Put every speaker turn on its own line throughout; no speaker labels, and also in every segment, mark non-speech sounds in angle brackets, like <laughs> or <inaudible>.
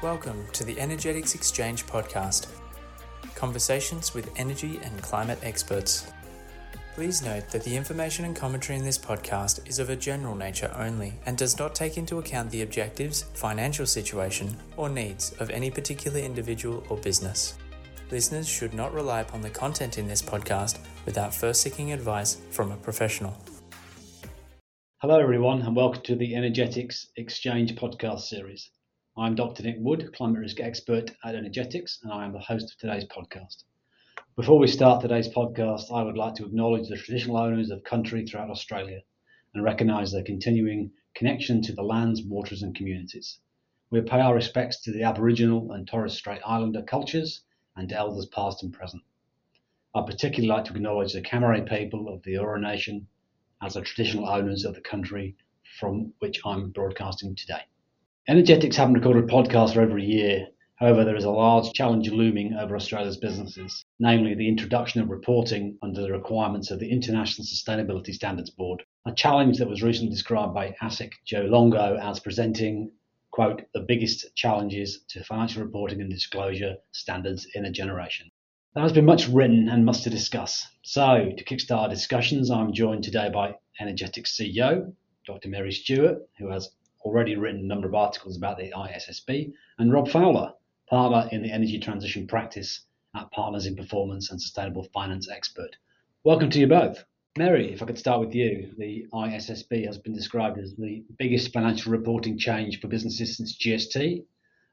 Welcome to the Energetics Exchange podcast conversations with energy and climate experts. Please note that the information and commentary in this podcast is of a general nature only and does not take into account the objectives, financial situation, or needs of any particular individual or business. Listeners should not rely upon the content in this podcast without first seeking advice from a professional.
Hello, everyone, and welcome to the Energetics Exchange podcast series. I'm Dr. Nick Wood, climate risk expert at Energetics, and I am the host of today's podcast. Before we start today's podcast, I would like to acknowledge the traditional owners of country throughout Australia and recognise their continuing connection to the lands, waters, and communities. We pay our respects to the Aboriginal and Torres Strait Islander cultures and to elders past and present. I'd particularly like to acknowledge the Cammeray people of the Eora Nation as the traditional owners of the country from which I'm broadcasting today. Energetics haven't recorded a podcast for over a year. However, there is a large challenge looming over Australia's businesses, namely the introduction of reporting under the requirements of the International Sustainability Standards Board, a challenge that was recently described by ASIC Joe Longo as presenting, quote, the biggest challenges to financial reporting and disclosure standards in a generation. There has been much written and much to discuss. So, to kickstart discussions, I'm joined today by Energetics CEO, Dr. Mary Stewart, who has already written a number of articles about the ISSB, and Rob Fowler, partner in the energy transition practice at Partners in Performance and Sustainable Finance Expert. Welcome to you both. Mary, if I could start with you, the ISSB has been described as the biggest financial reporting change for businesses since GST.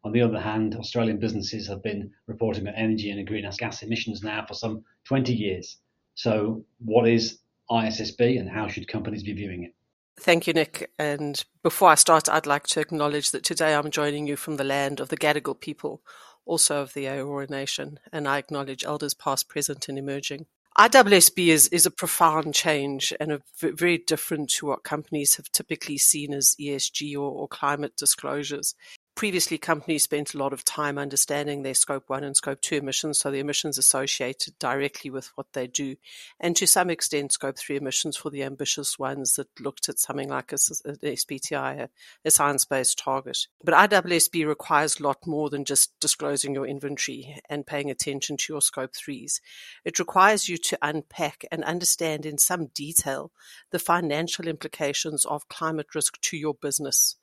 On the other hand, Australian businesses have been reporting on energy and greenhouse gas emissions now for some 20 years. So, what is ISSB and how should companies be viewing it?
Thank you, Nick. And before I start, I'd like to acknowledge that today I'm joining you from the land of the Gadigal people, also of the Eora Nation, and I acknowledge elders past, present, and emerging. ISSB is, is a profound change and a v- very different to what companies have typically seen as ESG or, or climate disclosures previously companies spent a lot of time understanding their scope one and scope two emissions, so the emissions associated directly with what they do, and to some extent scope three emissions for the ambitious ones that looked at something like a, an SBTI, a, a science-based target. But ISSB requires a lot more than just disclosing your inventory and paying attention to your scope threes. It requires you to unpack and understand in some detail the financial implications of climate risk to your business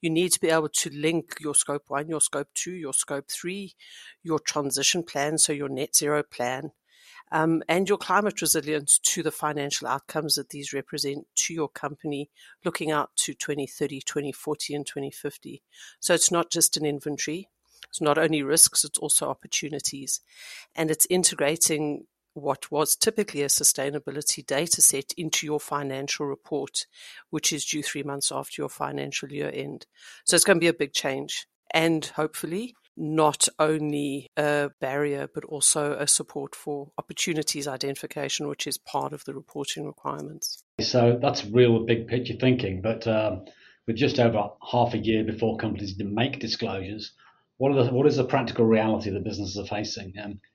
you need to be able to link your scope one, your scope two, your scope three, your transition plan, so your net zero plan, um, and your climate resilience to the financial outcomes that these represent to your company looking out to 2030, 2040, and 2050. So it's not just an inventory. It's not only risks, it's also opportunities. And it's integrating what was typically a sustainability data set into your financial report, which is due three months after your financial year end. So it's going to be a big change and hopefully not only a barrier, but also a support for opportunities identification, which is part of the reporting requirements.
So that's real big picture thinking. But um, with just over half a year before companies make disclosures, what, the, what is the practical reality that businesses are facing?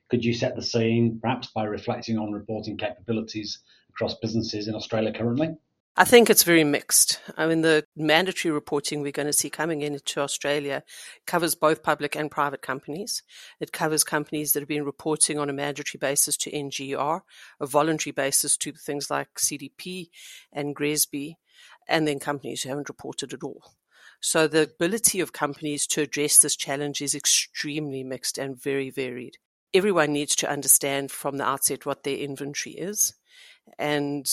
Could you set the scene, perhaps by reflecting on reporting capabilities across businesses in Australia currently?
I think it's very mixed. I mean, the mandatory reporting we're going to see coming into Australia covers both public and private companies. It covers companies that have been reporting on a mandatory basis to NGR, a voluntary basis to things like CDP and GRESB, and then companies who haven't reported at all. So the ability of companies to address this challenge is extremely mixed and very varied everyone needs to understand from the outset what their inventory is and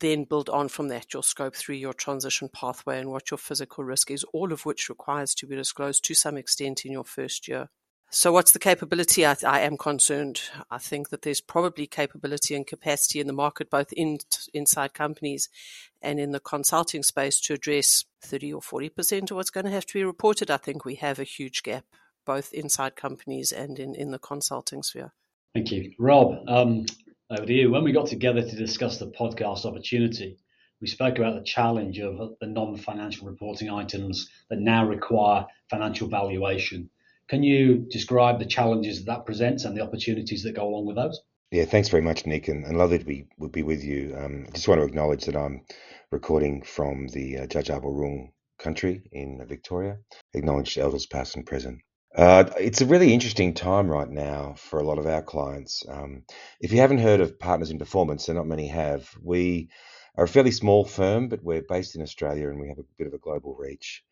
then build on from that your scope three, your transition pathway, and what your physical risk is, all of which requires to be disclosed to some extent in your first year. So, what's the capability? I, I am concerned. I think that there's probably capability and capacity in the market, both in, inside companies and in the consulting space, to address 30 or 40% of what's going to have to be reported. I think we have a huge gap both inside companies and in, in the consulting sphere.
Thank you. Rob, um, over to you. When we got together to discuss the podcast opportunity, we spoke about the challenge of the non financial reporting items that now require financial valuation. Can you describe the challenges that, that presents and the opportunities that go along with those?
Yeah, thanks very much, Nick, and, and lovely to be would be with you. Um, I just want to acknowledge that I'm recording from the uh, Djadja Wurrung country in Victoria. Acknowledged elders past and present. Uh, it's a really interesting time right now for a lot of our clients. Um, if you haven't heard of Partners in Performance, and not many have, we are a fairly small firm, but we're based in Australia and we have a bit of a global reach.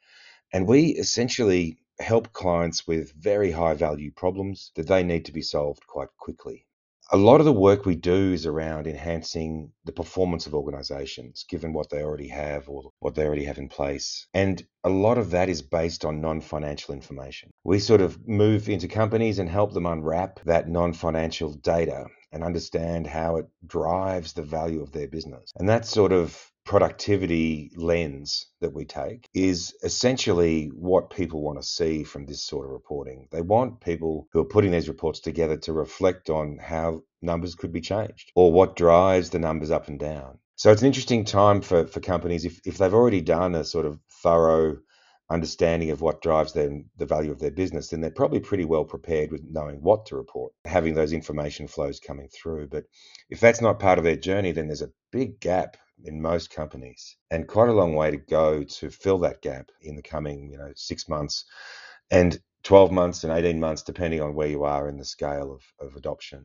And we essentially help clients with very high value problems that they need to be solved quite quickly a lot of the work we do is around enhancing the performance of organizations, given what they already have or what they already have in place. And a lot of that is based on non financial information. We sort of move into companies and help them unwrap that non financial data and understand how it drives the value of their business. And that sort of productivity lens that we take is essentially what people want to see from this sort of reporting. They want people who are putting these reports together to reflect on how numbers could be changed or what drives the numbers up and down. So it's an interesting time for, for companies if, if they've already done a sort of thorough understanding of what drives them the value of their business, then they're probably pretty well prepared with knowing what to report, having those information flows coming through. But if that's not part of their journey, then there's a big gap in most companies, and quite a long way to go to fill that gap in the coming, you know, six months and 12 months and 18 months, depending on where you are in the scale of, of adoption.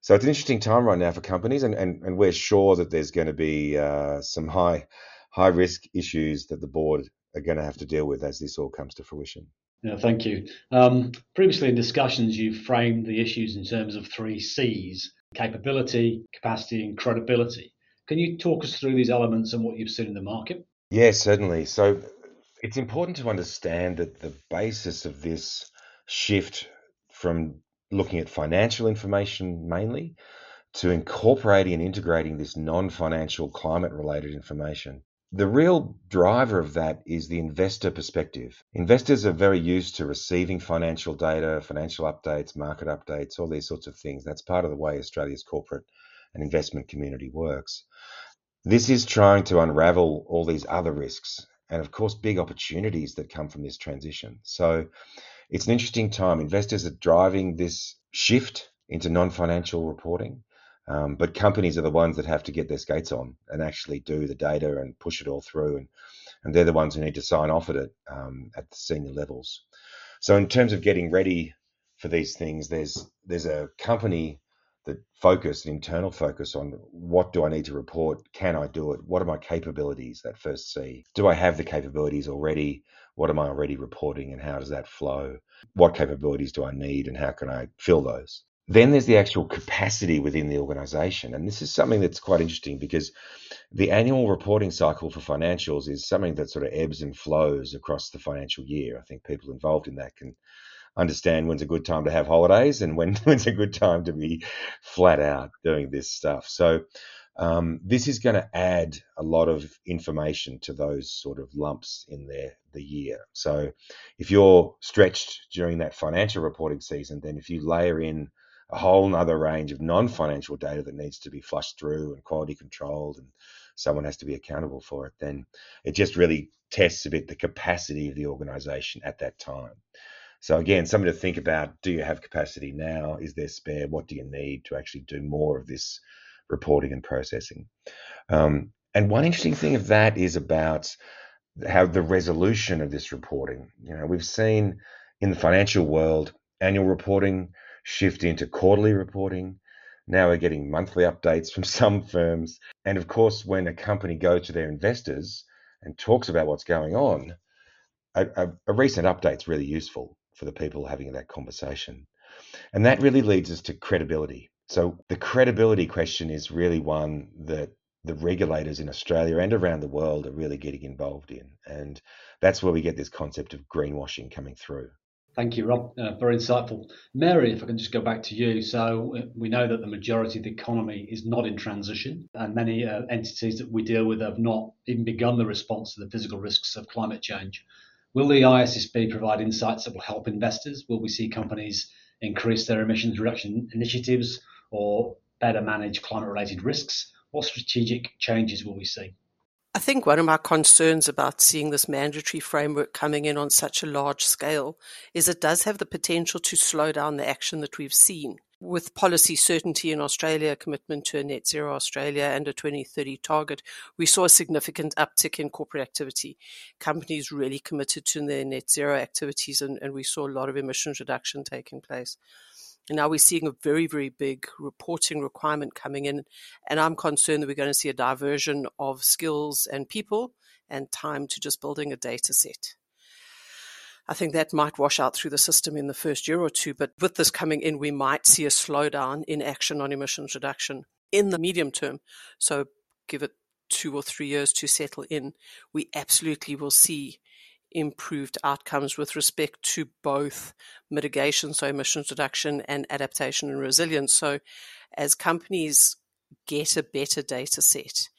So it's an interesting time right now for companies, and, and, and we're sure that there's going to be uh, some high high risk issues that the board are going to have to deal with as this all comes to fruition.
Yeah, thank you. Um, previously in discussions, you've framed the issues in terms of three C's capability, capacity, and credibility. Can you talk us through these elements and what you've seen in the market?
Yes, certainly. So it's important to understand that the basis of this shift from looking at financial information mainly to incorporating and integrating this non financial climate related information. The real driver of that is the investor perspective. Investors are very used to receiving financial data, financial updates, market updates, all these sorts of things. That's part of the way Australia's corporate and investment community works. This is trying to unravel all these other risks and, of course, big opportunities that come from this transition. So it's an interesting time. Investors are driving this shift into non financial reporting. Um, but companies are the ones that have to get their skates on and actually do the data and push it all through. And, and they're the ones who need to sign off at it um, at the senior levels. So in terms of getting ready for these things, there's there's a company that focus, an internal focus on what do I need to report? Can I do it? What are my capabilities? That first C. Do I have the capabilities already? What am I already reporting and how does that flow? What capabilities do I need and how can I fill those? Then there's the actual capacity within the organization. And this is something that's quite interesting because the annual reporting cycle for financials is something that sort of ebbs and flows across the financial year. I think people involved in that can understand when's a good time to have holidays and when, <laughs> when's a good time to be flat out doing this stuff. So um, this is going to add a lot of information to those sort of lumps in there the year. So if you're stretched during that financial reporting season, then if you layer in a whole other range of non-financial data that needs to be flushed through and quality controlled and someone has to be accountable for it, then it just really tests a bit the capacity of the organization at that time. So again, something to think about: Do you have capacity now? Is there spare? What do you need to actually do more of this reporting and processing? Um, and one interesting thing of that is about how the resolution of this reporting. You know, we've seen in the financial world annual reporting shift into quarterly reporting. Now we're getting monthly updates from <laughs> some firms. And of course, when a company goes to their investors and talks about what's going on, a, a, a recent update is really useful for the people having that conversation. And that really leads us to credibility. So the credibility question is really one that the regulators in Australia and around the world are really getting involved in. And that's where we get this concept of greenwashing coming through.
Thank you, Rob. Uh, very insightful. Mary, if I can just go back to you. So, we know that the majority of the economy is not in transition, and many uh, entities that we deal with have not even begun the response to the physical risks of climate change. Will the ISSB provide insights that will help investors? Will we see companies increase their emissions reduction initiatives or better manage climate related risks? What strategic changes will we see?
I think one of my concerns about seeing this mandatory framework coming in on such a large scale is it does have the potential to slow down the action that we've seen. With policy certainty in Australia, commitment to a net zero Australia and a 2030 target, we saw a significant uptick in corporate activity. Companies really committed to their net zero activities, and, and we saw a lot of emissions reduction taking place. And now we're seeing a very, very big reporting requirement coming in. And I'm concerned that we're going to see a diversion of skills and people and time to just building a data set. I think that might wash out through the system in the first year or two. But with this coming in, we might see a slowdown in action on emissions reduction in the medium term. So give it two or three years to settle in. We absolutely will see improved outcomes with respect to both mitigation, so emissions reduction, and adaptation and resilience. So as companies get a better data set,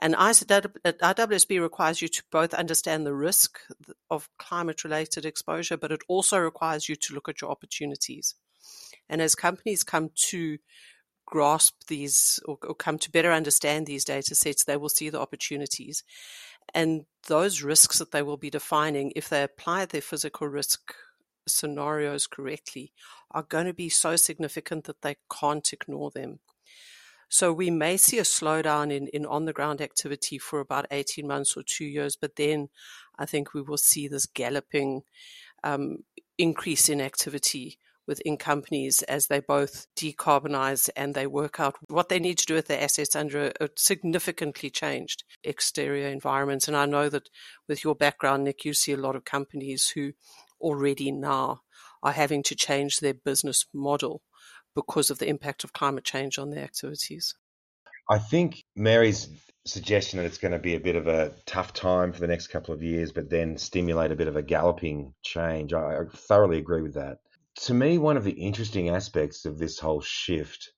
and ISSB requires you to both understand the risk of climate related exposure, but it also requires you to look at your opportunities. And as companies come to grasp these or, or, come to better understand these data sets, they will see the opportunities. And those risks that they will be defining, if they apply their physical risk scenarios correctly, are going to be so significant that they can't ignore them. So we may see a slowdown in, in on the ground activity for about 18 months or two years, but then I think we will see this galloping um, increase in activity within companies as they both decarbonize and they work out what they need to do with their assets under a, a significantly changed exterior environment. And I know that with your background, Nick, you see a lot of companies who already now are having to change their business model because of the impact of climate change on their activities.
I think Mary's suggestion that it's going to be a bit of a tough time for the next couple of years, but then stimulate a bit of a galloping change. I, thoroughly agree with that. To me, one of the interesting aspects of this whole shift,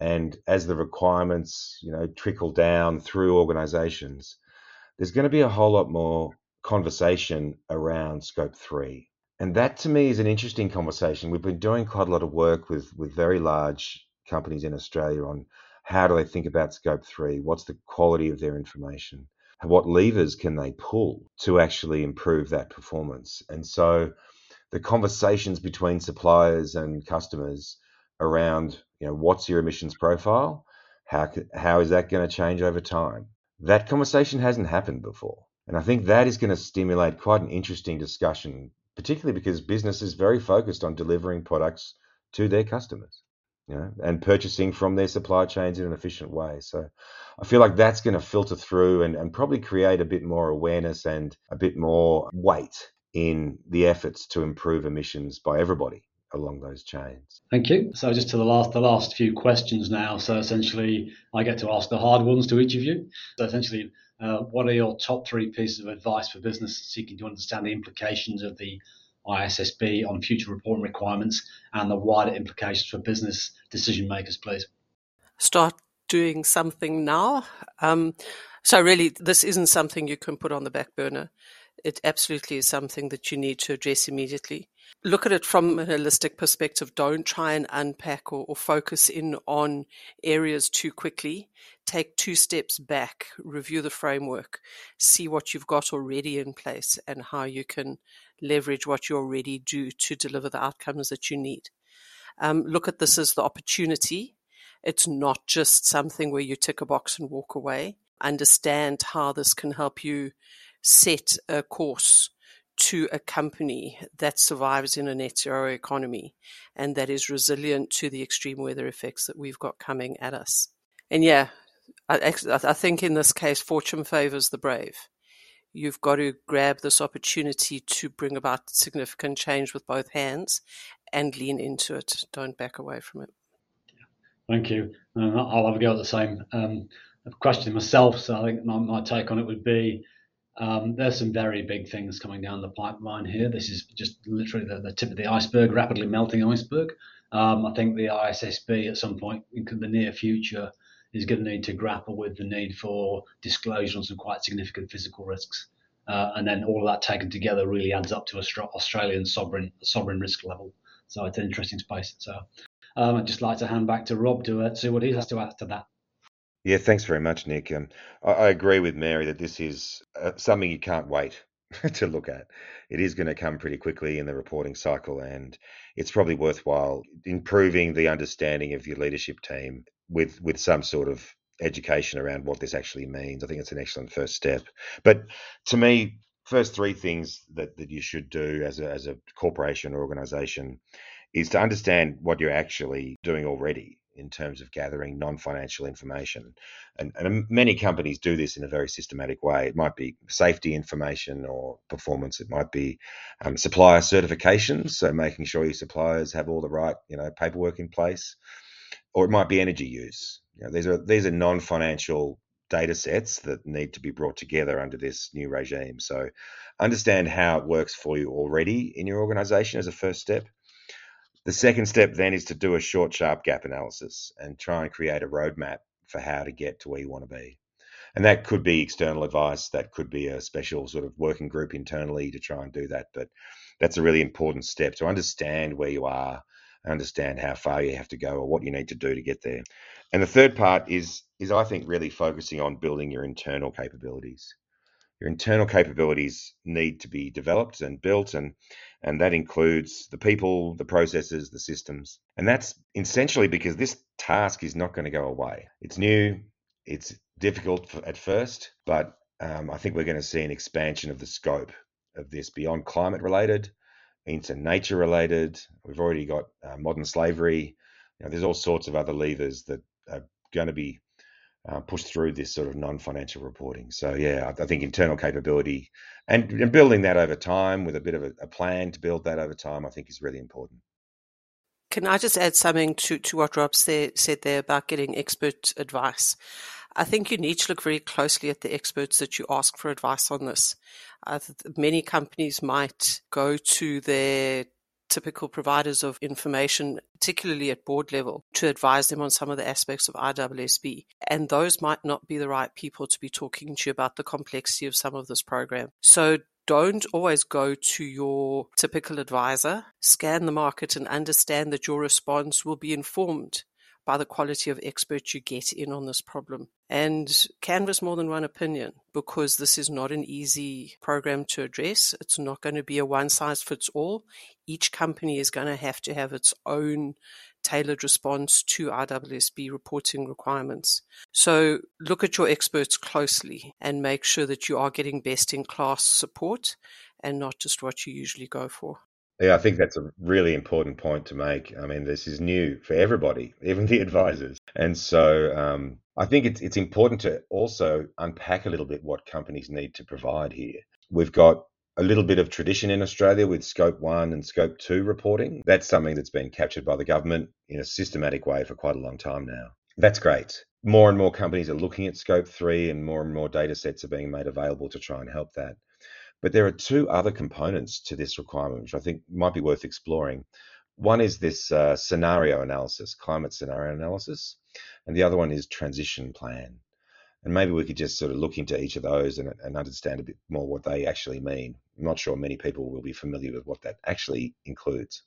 and as the requirements, you know, trickle down through organizations, there's going to be a whole lot more conversation around scope three and that to me is an interesting conversation. We've been doing quite a lot of work with with very large companies in Australia on how do they think about scope three? What's the quality of their information? What levers can they pull to actually improve that performance? And so the conversations between suppliers and customers around, you know, what's your emissions profile? How, how is that going to change over time? That conversation hasn't happened before. And I think that is going to stimulate quite an interesting discussion particularly because business is very focused on delivering products to their customers you know, and purchasing from their supply chains in an efficient way. So I feel like that's going to filter through and, and probably create a bit more awareness and a bit more weight in the efforts to improve emissions by everybody along those chains.
Thank you. So just to the last the last few questions now. So essentially I get to ask the hard ones to each of you. So essentially uh, what are your top three pieces of advice for business seeking to understand the implications of the ISSB on future reporting requirements and the wider implications for business decision makers, please?
Start doing something now. Um, so, really, this isn't something you can put on the back burner. It absolutely is something that you need to address immediately look at it from a holistic perspective. Don't try and unpack or, or, focus in on areas too quickly. Take two steps back, review the framework, see what you've got already in place and how you can leverage what you already do to deliver the outcomes that you need. Um, look at this as the opportunity. It's not just something where you tick a box and walk away. Understand how this can help you set a course to a company that survives in a net zero economy and that is resilient to the extreme weather effects that we've got coming at us. And yeah, I, I think in this case, fortune favors the brave. You've got to grab this opportunity to bring about significant change with both hands and lean into it. Don't back away from it.
Thank you. I'll have a go at the same um, question myself. So I think my, my take on it would be um, there's some very big things coming down the pipeline here. This is just literally the, the tip of the iceberg, rapidly melting iceberg. Um, I think the ISSB at some point in the near future is going to need to grapple with the need for disclosure on some quite significant physical risks. Uh, and then all of that taken together really adds up to a Australian sovereign sovereign risk level. So it's an interesting space. So um, I'd just like to hand back to Rob to uh, see what he has to add to that.
Yeah, thanks very much, Nick. Um, I, I, agree with Mary that this is uh, something you can't wait <laughs> to look at. It is going to come pretty quickly in the reporting cycle, and it's probably worthwhile improving the understanding of your leadership team with with some sort of education around what this actually means. I think it's an excellent first step. But to me, first three things that, that you should do as a, as a corporation or organization is to understand what you're actually doing already in terms of gathering non-financial information. And, and, many companies do this in a very systematic way. It might be safety information or performance. It might be um, supplier certifications, so making sure your suppliers have all the right, you know, paperwork in place. Or it might be energy use. You know, these are these are non-financial data sets that need to be brought together under this new regime. So understand how it works for you already in your organization as a first step the second step then is to do a short, sharp gap analysis and try and create a roadmap for how to get to where you want to be. And that could be external advice, that could be a special sort of working group internally to try and do that. But that's a really important step to understand where you are, understand how far you have to go or what you need to do to get there. And the third part is is I think really focusing on building your internal capabilities. Your internal capabilities need to be developed and built and and that includes the people, the processes, the systems. And that's essentially because this task is not going to go away. It's new, it's difficult at first, but um, I think we're going to see an expansion of the scope of this beyond climate related into nature related. We've already got uh, modern slavery. You know, there's all sorts of other levers that are going to be uh, push through this sort of non-financial reporting. So yeah, I, I think internal capability and, and, building that over time with a bit of a, a, plan to build that over time, I think is really important.
Can I just add something to, to what Rob say, said there about getting expert advice? I think you need to look very closely at the experts that you ask for advice on this. Uh, many companies might go to their typical providers of information, particularly at board level, to advise them on some of the aspects of ISSB. And those might not be the right people to be talking to you about the complexity of some of this program. So don't always go to your typical advisor. Scan the market and understand that your response will be informed by the quality of experts you get in on this problem. And canvas more than one opinion because this is not an easy program to address. It's not going to be a one size fits all. Each company is going to have to have its own tailored response to ISSB reporting requirements. So look at your experts closely and make sure that you are getting best in class support and not just what you usually go for.
Yeah, I think that's a really important point to make. I mean, this is new for everybody, <laughs> even the advisors. And so um, I think it's, it's important to also unpack a little bit what companies need to provide here. We've got a little bit of tradition in Australia with Scope 1 and Scope 2 reporting. That's something that's been captured by the government in a systematic way for quite a long time now. That's great. More and more companies are looking at Scope 3 and more and more data sets are being made available to try and help that. But there are two other components to this requirement, which I think might be worth exploring. One is this uh, scenario analysis, climate scenario analysis, and the other one is transition plan. And maybe we could just sort of look into each of those and, and understand a bit more what they actually mean. I'm not sure many people will be familiar with what that actually includes.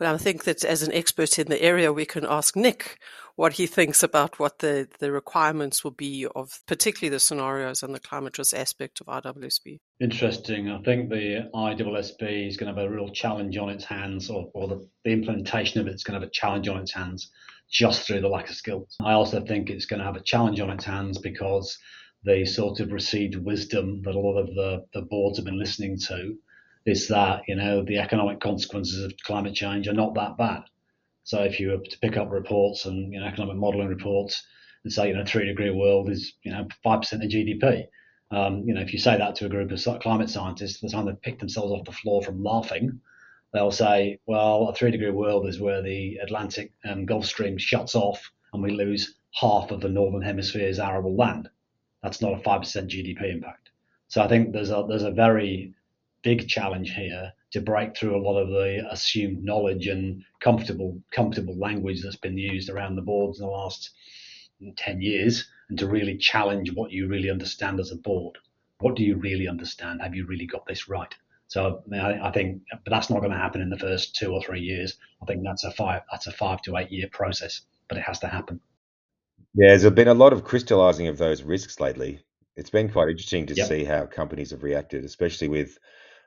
Well, I think that as an expert in the area, we can ask Nick what he thinks about what the, the requirements will be of particularly the scenarios and the climate risk aspect of ISSB.
Interesting. I think the ISSB is going to have a real challenge on its hands, or, or the, the implementation of it is going to have a challenge on its hands just through the lack of skills. I also think it's going to have a challenge on its hands because the sort of received wisdom that a lot of the, the boards have been listening to is that you know the economic consequences of climate change are not that bad. So if you were to pick up reports and you know economic modelling reports and say you know three degree world is you know five percent of GDP, um, you know if you say that to a group of climate scientists, the time they pick themselves off the floor from laughing, they'll say, well, a three degree world is where the Atlantic um, Gulf Stream shuts off and we lose half of the northern hemisphere's arable land. That's not a five percent GDP impact. So I think there's a there's a very big challenge here to break through a lot of the assumed knowledge and comfortable comfortable language that's been used around the boards in the last 10 years and to really challenge what you really understand as a board. What do you really understand? Have you really got this right? So I, I think, but that's not going to happen in the first two or three years. I think that's a five that's a five to eight year process, but it has to happen.
Yeah, there's been a lot of crystallizing of those risks lately it's been quite interesting to yep. see how companies have reacted, especially with,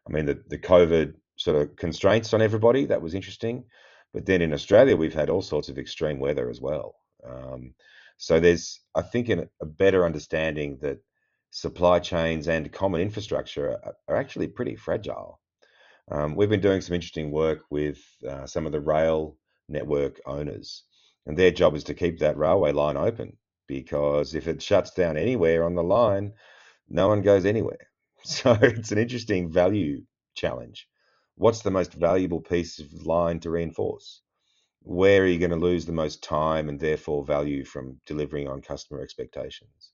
I mean, the, the COVID sort of constraints on everybody. That was interesting. But then in Australia, we've had all sorts of extreme weather as well. Um, so there's, I think, an, a better understanding that supply chains and common infrastructure are, are actually pretty fragile. Um, we've been doing some interesting work with uh, some of the rail network owners, and their job is to keep that railway line open because if it shuts down anywhere on the line, no one goes anywhere. <laughs> So it's an interesting value challenge. What's the most valuable piece of line to reinforce? Where are you going to lose the most time and therefore value from delivering on customer expectations?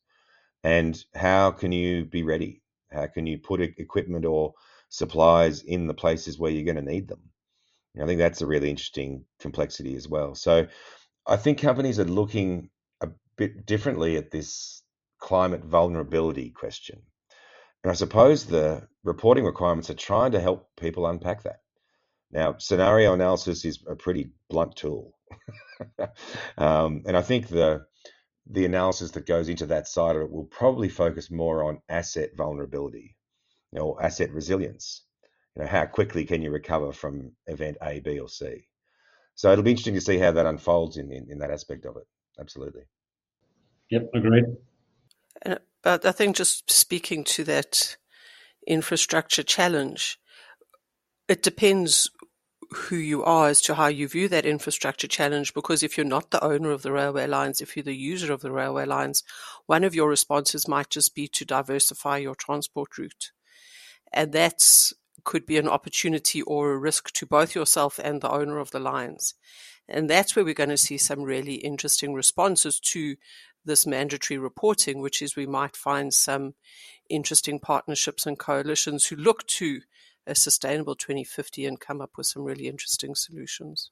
And how can you be ready? How can you put equipment or supplies in the places where you're going to need them? I think that's a really interesting complexity as well. So I think companies are looking a bit differently at this climate vulnerability question. And I suppose the reporting requirements are trying to help people unpack that. Now, scenario analysis is a pretty blunt tool. <laughs> um, and I think the the analysis that goes into that side of it will probably focus more on asset vulnerability, you know, asset resilience. You know, how quickly can you recover from event A, B, or C? So it'll be interesting to see how that unfolds in, in, in that aspect of it. Absolutely.
Yep, agreed.
But I think just speaking to that infrastructure challenge, it depends who you are as to how you view that infrastructure challenge. Because if you're not the owner of the railway lines, if you're the user of the railway lines, one of your responses might just be to diversify your transport route. And that's could be an opportunity or a risk to both yourself and the owner of the lines. And that's where we're going to see some really interesting responses to this mandatory reporting, which is we might find some interesting partnerships and coalitions who look to a sustainable 2050 and come up with some really interesting solutions.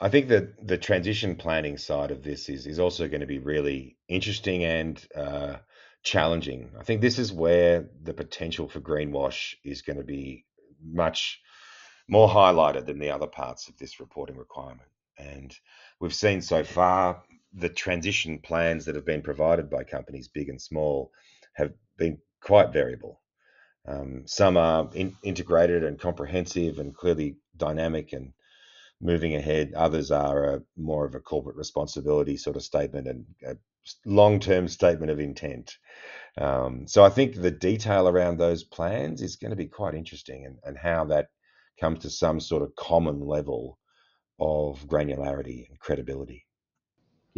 I think that the transition planning side of this is is also going to be really interesting and uh, challenging. I think this is where the potential for greenwash is going to be much more highlighted than the other parts of this reporting requirement. And we've seen so far the transition plans that have been provided by companies, big and small, have been quite variable. Um, some are in, integrated and comprehensive and clearly dynamic and moving ahead. Others are a, more of a corporate responsibility sort of statement and a long-term statement of intent. Um, so I think the detail around those plans is going to be quite interesting and, and how that comes to some sort of common level of granularity and credibility.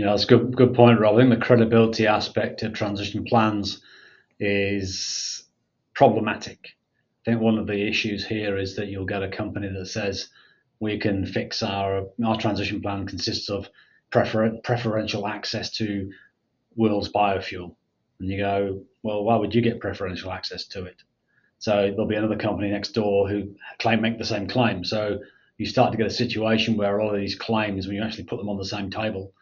Yeah, that's a good good point, Rob. I think the credibility aspect of transition plans is problematic. I think one of the issues here is that you'll get a company that says we can fix our our transition plan consists of prefer, preferential access to world's biofuel, and you go, well, why would you get preferential access to it? So there'll be another company next door who claim make the same claim. So you start to get a situation where all of these claims, when you actually put them on the same table,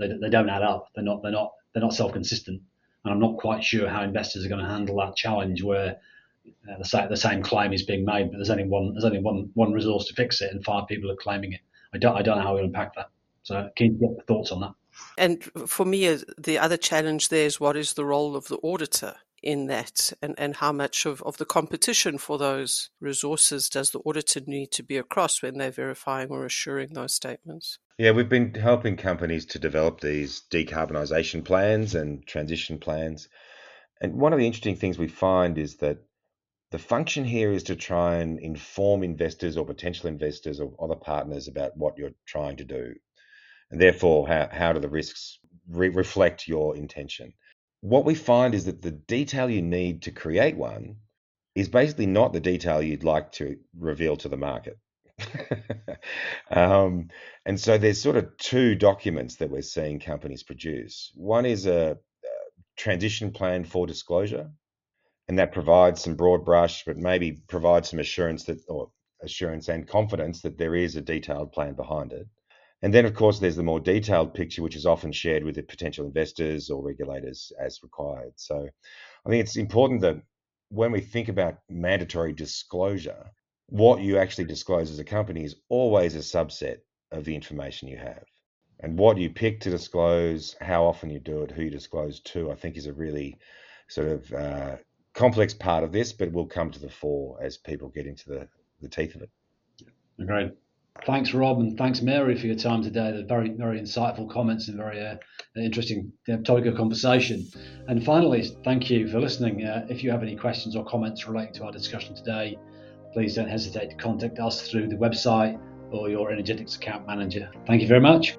they, they don't add up. They're not they're not they're not self consistent, and I'm not quite sure how investors are going to handle that challenge where uh, the, same, the same claim is being made, but there's only one there's only one one resource to fix it, and five people are claiming it. I don't I don't know how we'll unpack that. So keen to get thoughts on that.
And for me, uh, the other challenge there is what is the role of the auditor in that and, and how much of, of the competition for those resources does the auditor need to be across when they're verifying or assuring those statements?
Yeah, we've been helping companies to develop these decarbonisation plans and transition plans. And one of the interesting things we find is that the function here is to try and inform investors or potential investors or other partners about what you're trying to do. And therefore, how, how do the risks re- reflect your intention? What we find is that the detail you need to create one is basically not the detail you'd like to reveal to the market. <laughs> um, and so there's sort of two documents that we're seeing companies produce. One is a, a transition plan for disclosure, and that provides some broad brush, but maybe provides some assurance that, or assurance and confidence that there is a detailed plan behind it. And then, of course, there's the more detailed picture, which is often shared with the potential investors or regulators as required. So I think it's important that when we think about mandatory disclosure, what you actually disclose as a company is always a subset of the information you have. And what you pick to disclose, how often you do it, who you disclose to, I think is a really sort of uh, complex part of this, but will come to the fore as people get into the, the teeth of it.
Great. Thanks, Rob, and thanks, Mary, for your time today. They're very, very insightful comments and very uh, interesting uh, topic of conversation. And finally, thank you for listening. Uh, if you have any questions or comments relating to our discussion today, please don't hesitate to contact us through the website or your Energetics account manager. Thank you very much.